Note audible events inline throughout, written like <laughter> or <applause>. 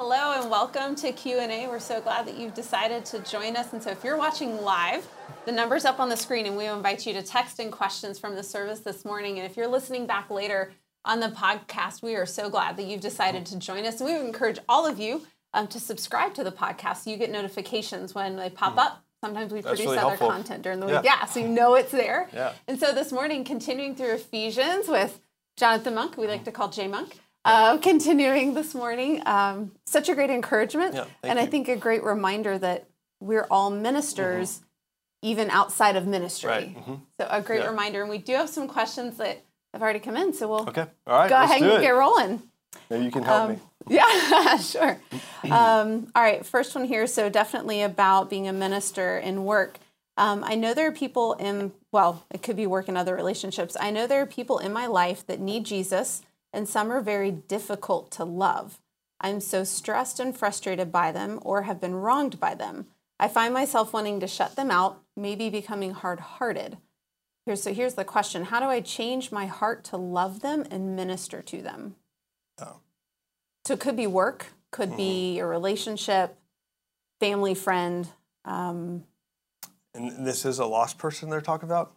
hello and welcome to Q&A. We're so glad that you've decided to join us. And so if you're watching live, the number's up on the screen and we invite you to text in questions from the service this morning. And if you're listening back later on the podcast, we are so glad that you've decided to join us. And we would encourage all of you um, to subscribe to the podcast so you get notifications when they pop Hmm. up. Sometimes we produce really other helpful. content during the Yeah. week. Yeah, so you know it's there. Yeah. And so this morning, continuing through Ephesians with Jonathan Monk, we like to call J Monk. Uh, continuing this morning, um, such a great encouragement, Yeah, and I think a great reminder that we're all ministers, even outside of ministry. Right, mhm. So a great Yeah. reminder, and we do have some questions that have already come in. So we'll Okay. All right. go ahead and get rolling. Maybe you can help Um, me. <laughs> Yeah, sure. <clears throat> Um, all right, first one here. So, definitely about being a minister in work. Um, I know there are people in, well, it could be work and other relationships. I know there are people in my life that need Jesus, and some are very difficult to love. I'm so stressed and frustrated by them or have been wronged by them. I find myself wanting to shut them out, maybe becoming hard hearted. Here, so here's the question How do I change my heart to love them and minister to them? Oh. So it could be work, could Mm-hmm. be a relationship, family, friend. Um, And this is a lost person they're talking about?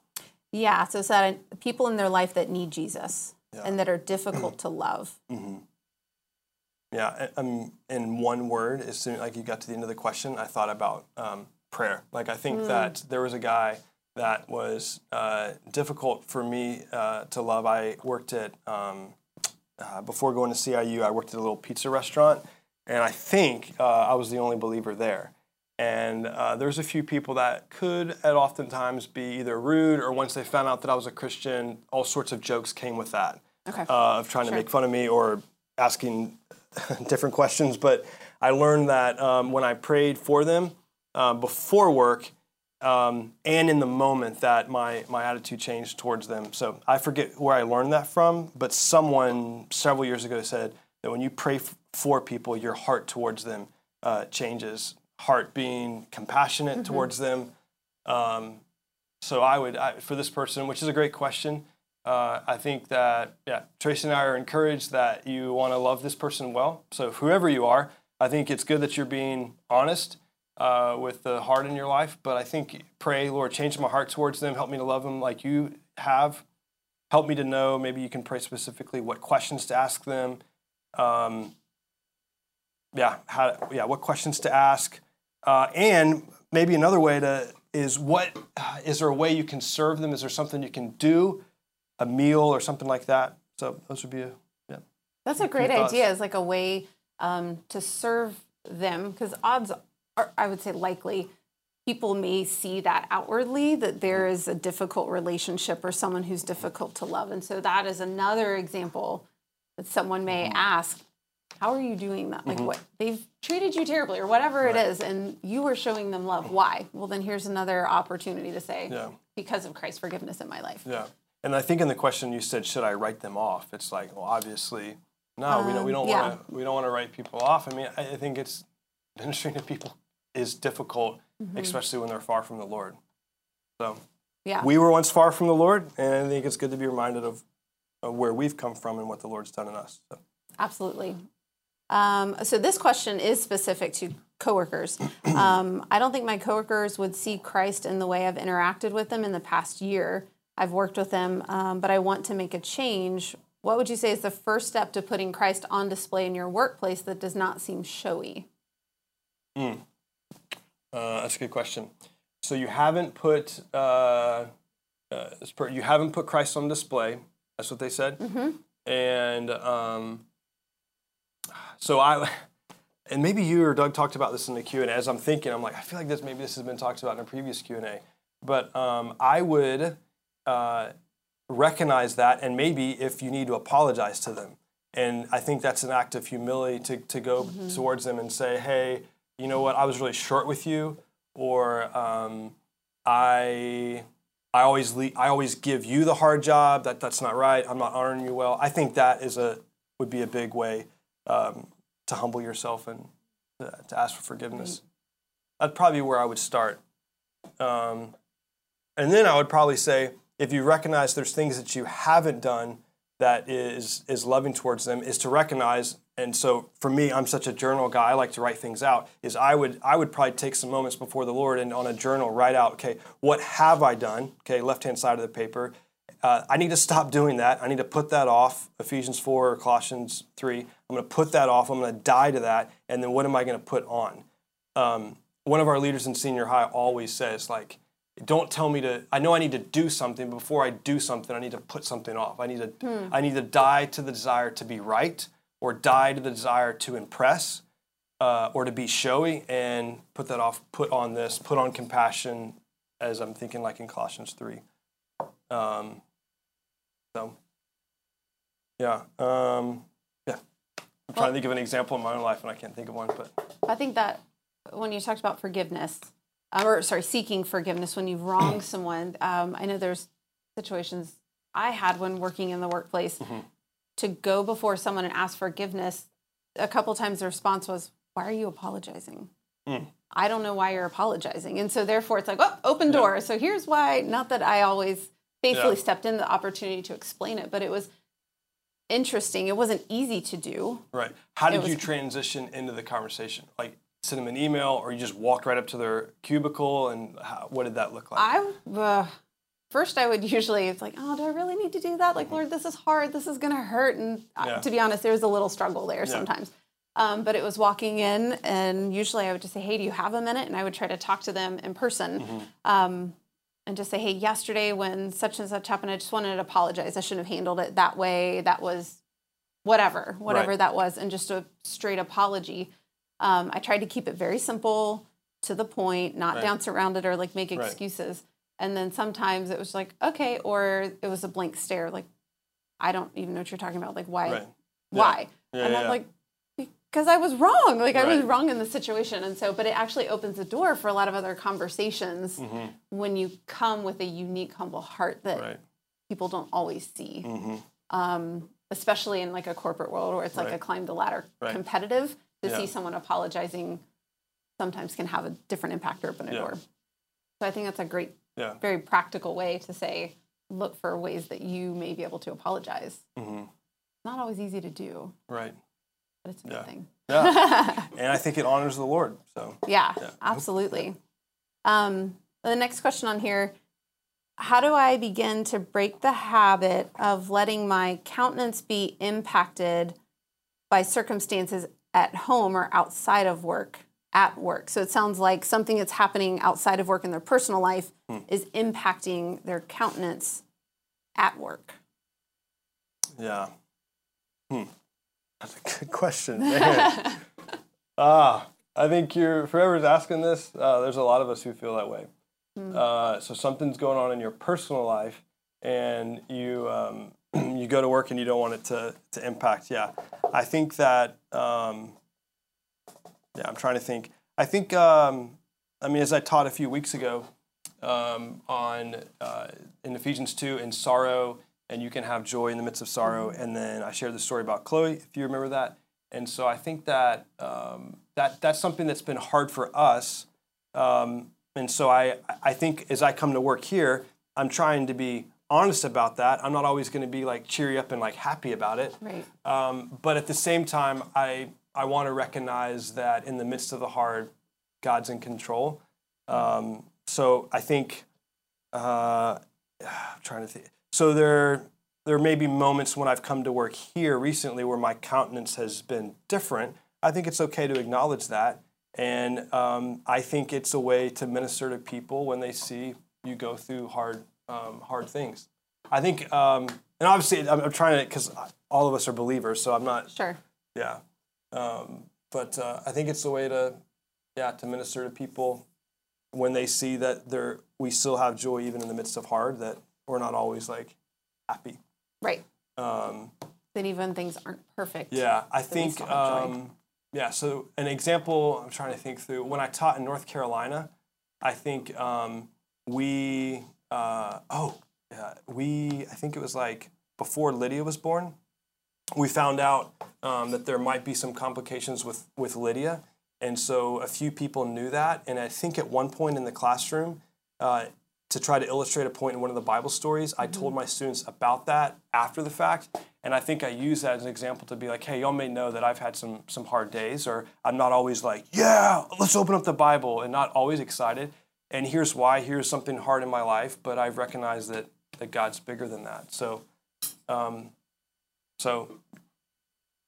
yeah, so it's that people in their life that need Jesus Yeah. and that are difficult to love. Yeah. I- Um, in one word, as soon like you got to the end of the question, I thought about um, prayer. Like I think that there was a guy that was uh, difficult for me uh, to love. I worked at um, uh, before going to CIU. I worked at a little pizza restaurant, and I think uh, I was the only believer there. And uh, there's a few people that could, at oftentimes, be either rude or once they found out that I was a Christian, all sorts of jokes came with that Okay. uh, of trying Sure. to make fun of me or asking <laughs> different questions. But I learned that um, when I prayed for them um, before work um, and in the moment, that my my attitude changed towards them. So I forget where I learned that from, but someone several years ago said that when you pray f- for people, your heart towards them uh, changes. Heart being compassionate towards them. Um, so I would, I, for this person, which is a great question, uh, I think that yeah, Tracy and I are encouraged that you want to love this person well. So whoever you are, I think it's good that you're being honest uh, with the heart in your life. But I think pray, Lord, change my heart towards them. Help me to love them like you have. Help me to know. Maybe you can pray specifically what questions to ask them. Um, yeah, how, yeah, what questions to ask, uh, and maybe another way to is what uh, is there a way you can serve them? Is there something you can do, a meal or something like that? So those would be a yeah. That's a great idea as like a way um, to serve them because odds are, I would say likely, people may see that outwardly that there is a difficult relationship or someone who's difficult to love. And so that is another example that someone may Mm-hmm. ask, how are you doing that? Like what they've treated you terribly or whatever it is, and you are showing them love. Why? Well, then here's another opportunity to say, Yeah. because of Christ's forgiveness in my life. Yeah, and I think in the question you said, should I write them off? It's like, well, obviously, no. we don't. We don't Um, yeah. want to. We don't want to write people off. I mean, I, I think it's <laughs> ministering to people is difficult, Mm-hmm. especially when they're far from the Lord. So Yeah. we were once far from the Lord, and I think it's good to be reminded of, of where we've come from and what the Lord's done in us. So. Absolutely. Um, so this question is specific to coworkers. Um, I don't think my coworkers would see Christ in the way I've interacted with them in the past year. I've worked with them, um, but I want to make a change. What would you say is the first step to putting Christ on display in your workplace that does not seem showy? Uh, that's a good question. So you haven't put uh, uh, you haven't put Christ on display. That's what they said. And um, so I, and maybe you or Doug talked about this in the Q and A. As I'm thinking, I'm like, I feel like this maybe this has been talked about in a previous Q and A. But um, I would uh, recognize that, and maybe if you need to apologize to them. And I think that's an act of humility to, to go towards them and say, hey, you know what, I was really short with you, or um, I, I always le- I always give you the hard job. That that's not right. I'm not honoring you well. I think that is a would be a big way um, to humble yourself and to, ask for forgiveness. That'd probably where I would start. Um, and then I would probably say, if you recognize there's things that you haven't done that is is loving towards them is to recognize and so for me i'm such a journal guy i like to write things out is i would i would probably take some moments before the lord and on a journal write out okay what have i done okay left hand side of the paper uh, i need to stop doing that. I need to put that off. Ephesians 4 or colossians 3 i'm going to put that off. I'm going to die to that. And then what am i going to put on? Um, one of our leaders in senior high always says like don't tell me to i know i need to do something before i do something i need to put something off. I need to Hmm. i need to die to the desire to be right or die to the desire to impress uh, or to be showy. And put that off put on this put on compassion as i'm thinking like in colossians 3 um, so yeah um, yeah i'm trying to think of an example in my own life and i can't think of one but I think that when you talked about forgiveness, um, or sorry, seeking forgiveness when you've wronged <clears throat> someone, um, I know there's situations I had when working in the workplace to go before someone and ask forgiveness. A couple times the response was, "Why are you apologizing?" I don't know why you're apologizing, and so therefore it's like, "Oh, open door." So here's why. Not that I always faithfully Yeah. stepped in the opportunity to explain it, but it was interesting. It wasn't easy to do. Right. How did was- you transition into the conversation? Like send them an email, or you just walked right up to their cubicle, and how, what did that look like? I uh, first I would <laughs> usually it's like, oh, do I really need to do that? Like, Lord, this is hard. This is gonna hurt. And uh, Yeah. to be honest, there was a little struggle there sometimes. Um, but it was walking in, and usually I would just say, hey, do you have a minute? And I would try to talk to them in person. Mm-hmm. Um, and just say, hey, yesterday when such and such happened, I just wanted to apologize. I shouldn't have handled it that way. That was whatever, whatever Right. that was, and just a straight apology. Um, I tried to keep it very simple, to the point, not Right. dance around it or like make Right. excuses. And then sometimes it was like, okay, or it was a blank stare, like, I don't even know what you're talking about. Like, why? Right. Why? Yeah, and yeah. I'm like, because I was wrong. Like I was wrong in the situation. And so, but it actually opens the door for a lot of other conversations when you come with a unique, humble heart that Mm-hmm. right. people don't always see. hmm Um, especially in like a corporate world where it's like Right. a climb the ladder Right. competitive to Yeah. see someone apologizing sometimes can have a different impact or open a Yeah. door. So I think that's a great, Yeah. very practical way to say, look for ways that you may be able to apologize. hmm Not always easy to do, Right. But it's a Yeah. good thing. Yeah. <laughs> and I think it honors the Lord. So Yeah, Yeah. absolutely. Um, the next question on here How do I begin to break the habit of letting my countenance be impacted by circumstances at home or outside of work? At work. So it sounds like something that's happening outside of work in their personal life is impacting their countenance at work. yeah. Hmm. That's a good question. <laughs> Ah, I think you're whoever's asking this. Uh, there's a lot of us who feel that way. Uh, so something's going on in your personal life, and you um, <clears throat> you go to work and you don't want it to to impact. Yeah, I think that. Um, yeah, I'm trying to think. I think. Um, I mean, as I taught a few weeks ago um, on uh, in Ephesians two, in sorrow, and you can have joy in the midst of sorrow. And then I shared the story about Chloe, if you remember that. And so I think that um, that that's something that's been hard for us. Um, and so I I think as I come to work here, I'm trying to be honest about that. I'm not always going to be like cheery up and like happy about it. Right. Um, but at the same time, I I want to recognize that in the midst of the hard, God's in control. Um, so I think uh, <sighs> I'm trying to think. So there there may be moments when I've come to work here recently where my countenance has been different. I think it's okay to acknowledge that, and um, I think it's a way to minister to people when they see you go through hard um, hard things. I think, um, and obviously, I'm, I'm trying to because all of us are believers, so I'm not Sure. yeah. Um, but uh, I think it's a way to, yeah, to minister to people when they see that they're, we still have joy even in the midst of hard, that we're not always like happy. Right. Um, Then even things aren't perfect. yeah, I think, still have joy. um, yeah, so an example I'm trying to think through when I taught in North Carolina, I think um, we, uh, oh, yeah, we, I think it was like before Lydia was born, we found out um, that there might be some complications with, with Lydia. And so a few people knew that. And I think at one point in the classroom, uh, to try to illustrate a point in one of the Bible stories, I told my students about that after the fact. And I think I use that as an example to be like, hey, y'all may know that I've had some some hard days, or I'm not always like, yeah, let's open up the Bible, and not always excited. And here's why. Here's something hard in my life, but I've recognized that that God's bigger than that. So, um, so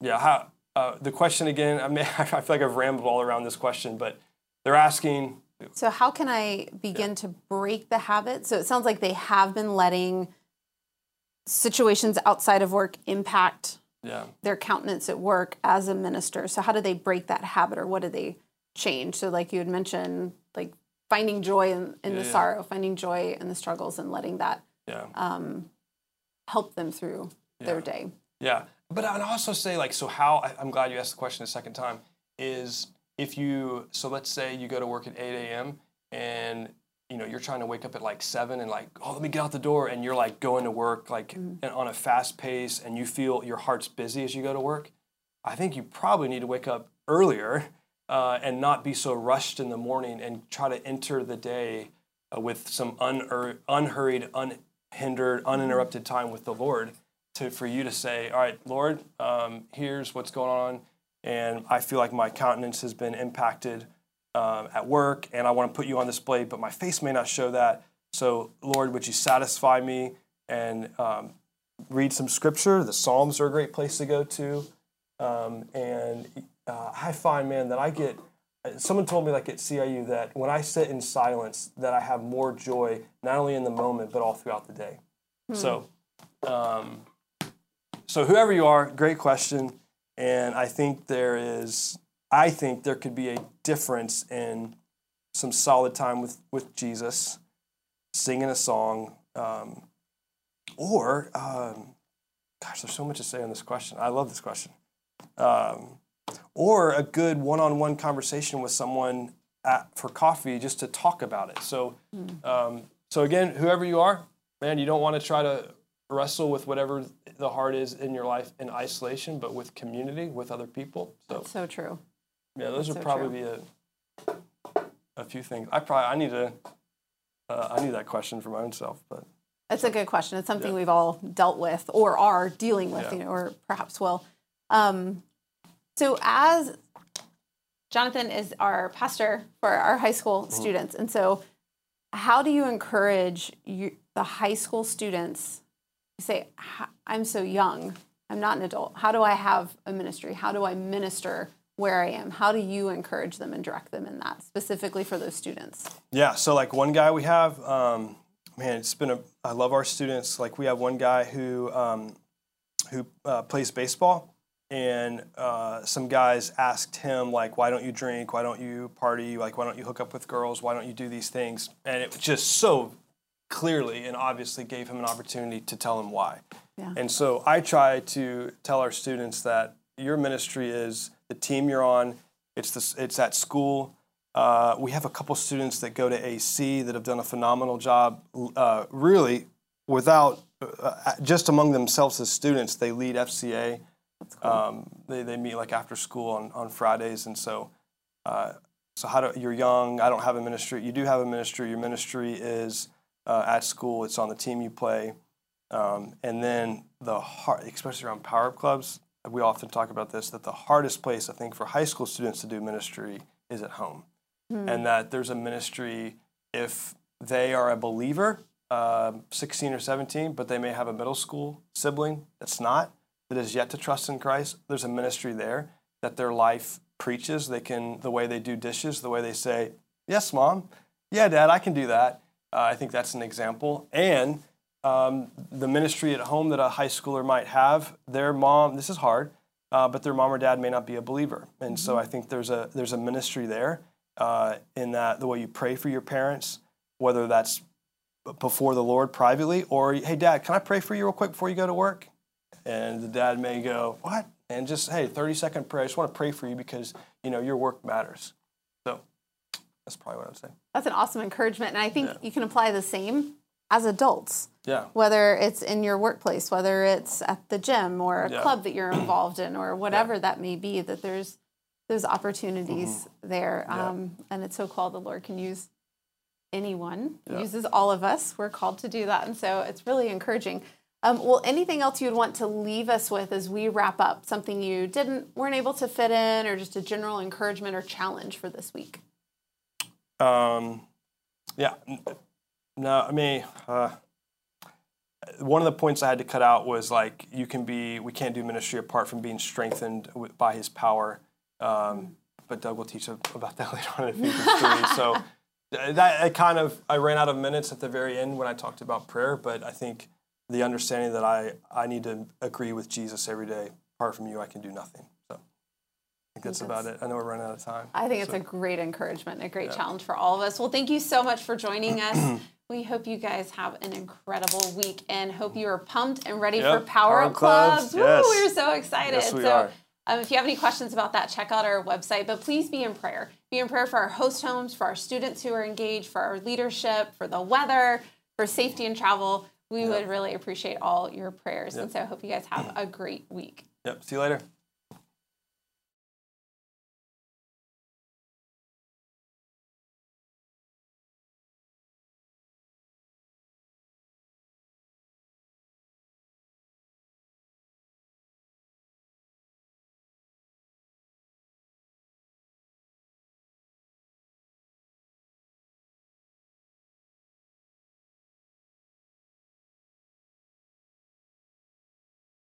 yeah. How uh, the question again? I mean, <laughs> I feel like I've rambled all around this question, but they're asking. So how can I begin yeah. to break the habit? So it sounds like they have been letting situations outside of work impact yeah. their countenance at work as a minister. So how do they break that habit or what do they change? So like you had mentioned, like finding joy in, in yeah, the sorrow, finding joy in the struggles and letting that yeah. um, help them through their day. Yeah. But I'd also say like, so how, I'm glad you asked the question a second time, is if you, so let's say you go to work at 8 a.m. and you know you're trying to wake up at like seven and like oh let me get out the door and you're like going to work like mm-hmm. on a fast pace and you feel your heart's busy as you go to work i think you probably need to wake up earlier uh, and not be so rushed in the morning and try to enter the day uh, with some unur- unhurried unhindered uninterrupted time with the lord to for you to say all right lord um, here's what's going on and i feel like my countenance has been impacted um, at work and I want to put you on display, but my face may not show that. So, Lord, would you satisfy me and um, read some scripture? The Psalms are a great place to go to. Um, and uh, I find, man, that I get, someone told me like at CIU that when I sit in silence, that I have more joy, not only in the moment, but all throughout the day. Hmm. So, um, so whoever you are, great question. And I think there is I think there could be a difference in some solid time with, with Jesus, singing a song, um, or, um, gosh, there's so much to say on this question. I love this question. Um, or a good one on one conversation with someone at, for coffee just to talk about it. So, mm. so again, whoever you are, man, you don't want to try to wrestle with whatever the heart is in your life in isolation, but with community, with other people. So, That's so true. Yeah, those That's would so probably true. be a, a few things. I probably I need to uh, I need that question for my own self, but it's a good question. It's something yeah. we've all dealt with or are dealing with, yeah. you know, or perhaps will. Um, so as Jonathan is our pastor for our high school mm-hmm. students, and so how do you encourage you, the high school students say, "I'm so young, I'm not an adult. How do I have a ministry? How do I minister where I am. How do you encourage them and direct them in that, specifically for those students? Yeah, so like one guy we have, um, man, it's been a. I love our students. Like we have one guy who um, who uh, plays baseball, and uh, some guys asked him like, "Why don't you drink? Why don't you party? Like, why don't you hook up with girls? Why don't you do these things?" And it was just so clearly and obviously gave him an opportunity to tell him why. Yeah. And so I try to tell our students that your ministry is the team you're on. It's this, it's at school. Uh, we have a couple students that go to AC that have done a phenomenal job. Uh, really, without uh, just among themselves as students, they lead FCA. Cool. Um, they, they meet like after school on, on Fridays, and so uh, so how do you're young? I don't have a ministry. You do have a ministry. Your ministry is uh, at school. It's on the team you play, um, and then the heart, especially around power up clubs we often talk about this that the hardest place I think for high school students to do ministry is at home, mm. and that there's a ministry if they are a believer, uh, 16 or 17, but they may have a middle school sibling that's not that is yet to trust in Christ. There's a ministry there that their life preaches. They can the way they do dishes, the way they say, "Yes, mom," "Yeah, dad, I can do that." Uh, I think that's an example, and um, the ministry at home that a high schooler might have, their mom, this is hard, uh, but their mom or dad may not be a believer. And so I think there's a, there's a ministry there uh, in that the way you pray for your parents, whether that's before the Lord privately or, hey, dad, can I pray for you real quick before you go to work? And the dad may go, what? And just, hey, 30 second prayer. I just want to pray for you because, you know, your work matters. So that's probably what I would say. That's an awesome encouragement. And I think yeah. you can apply the same as adults. Yeah. Whether it's in your workplace, whether it's at the gym or a yeah. club that you're involved in, or whatever yeah. that may be, that there's those opportunities mm-hmm. there. Um, and it's so cool the Lord can use anyone, uses all of us. We're called to do that. And so it's really encouraging. Um, well, anything else you'd want to leave us with as we wrap up? Something you didn't weren't able to fit in, or just a general encouragement or challenge for this week? Um, yeah. No, I mean, uh, one of the points I had to cut out was like you can be. We can't do ministry apart from being strengthened by His power. Um, but Doug will teach about that <laughs> later on in Ephesians three. So that I kind of I ran out of minutes at the very end when I talked about prayer, but I think the understanding that I I need to agree with Jesus every day. Apart from you, I can do nothing. So I think that's, that's about it. I know we're running out of time. I think so. it's a great encouragement, a great yeah. challenge for all of us. Well, thank you so much for joining us. <clears throat> we hope you guys have an incredible week and hope you are pumped and ready yep. for Power, Power Up Clubs. Clubs. Yes. Woo, we're so excited. Yes, we so are. Um, if you have any questions about that, check out our website. But please be in prayer. Be in prayer for our host homes, for our students who are engaged, for our leadership, for the weather, for safety and travel. We yep. would really appreciate all your prayers. Yep. And so I hope you guys have a great week. Yep. See you later.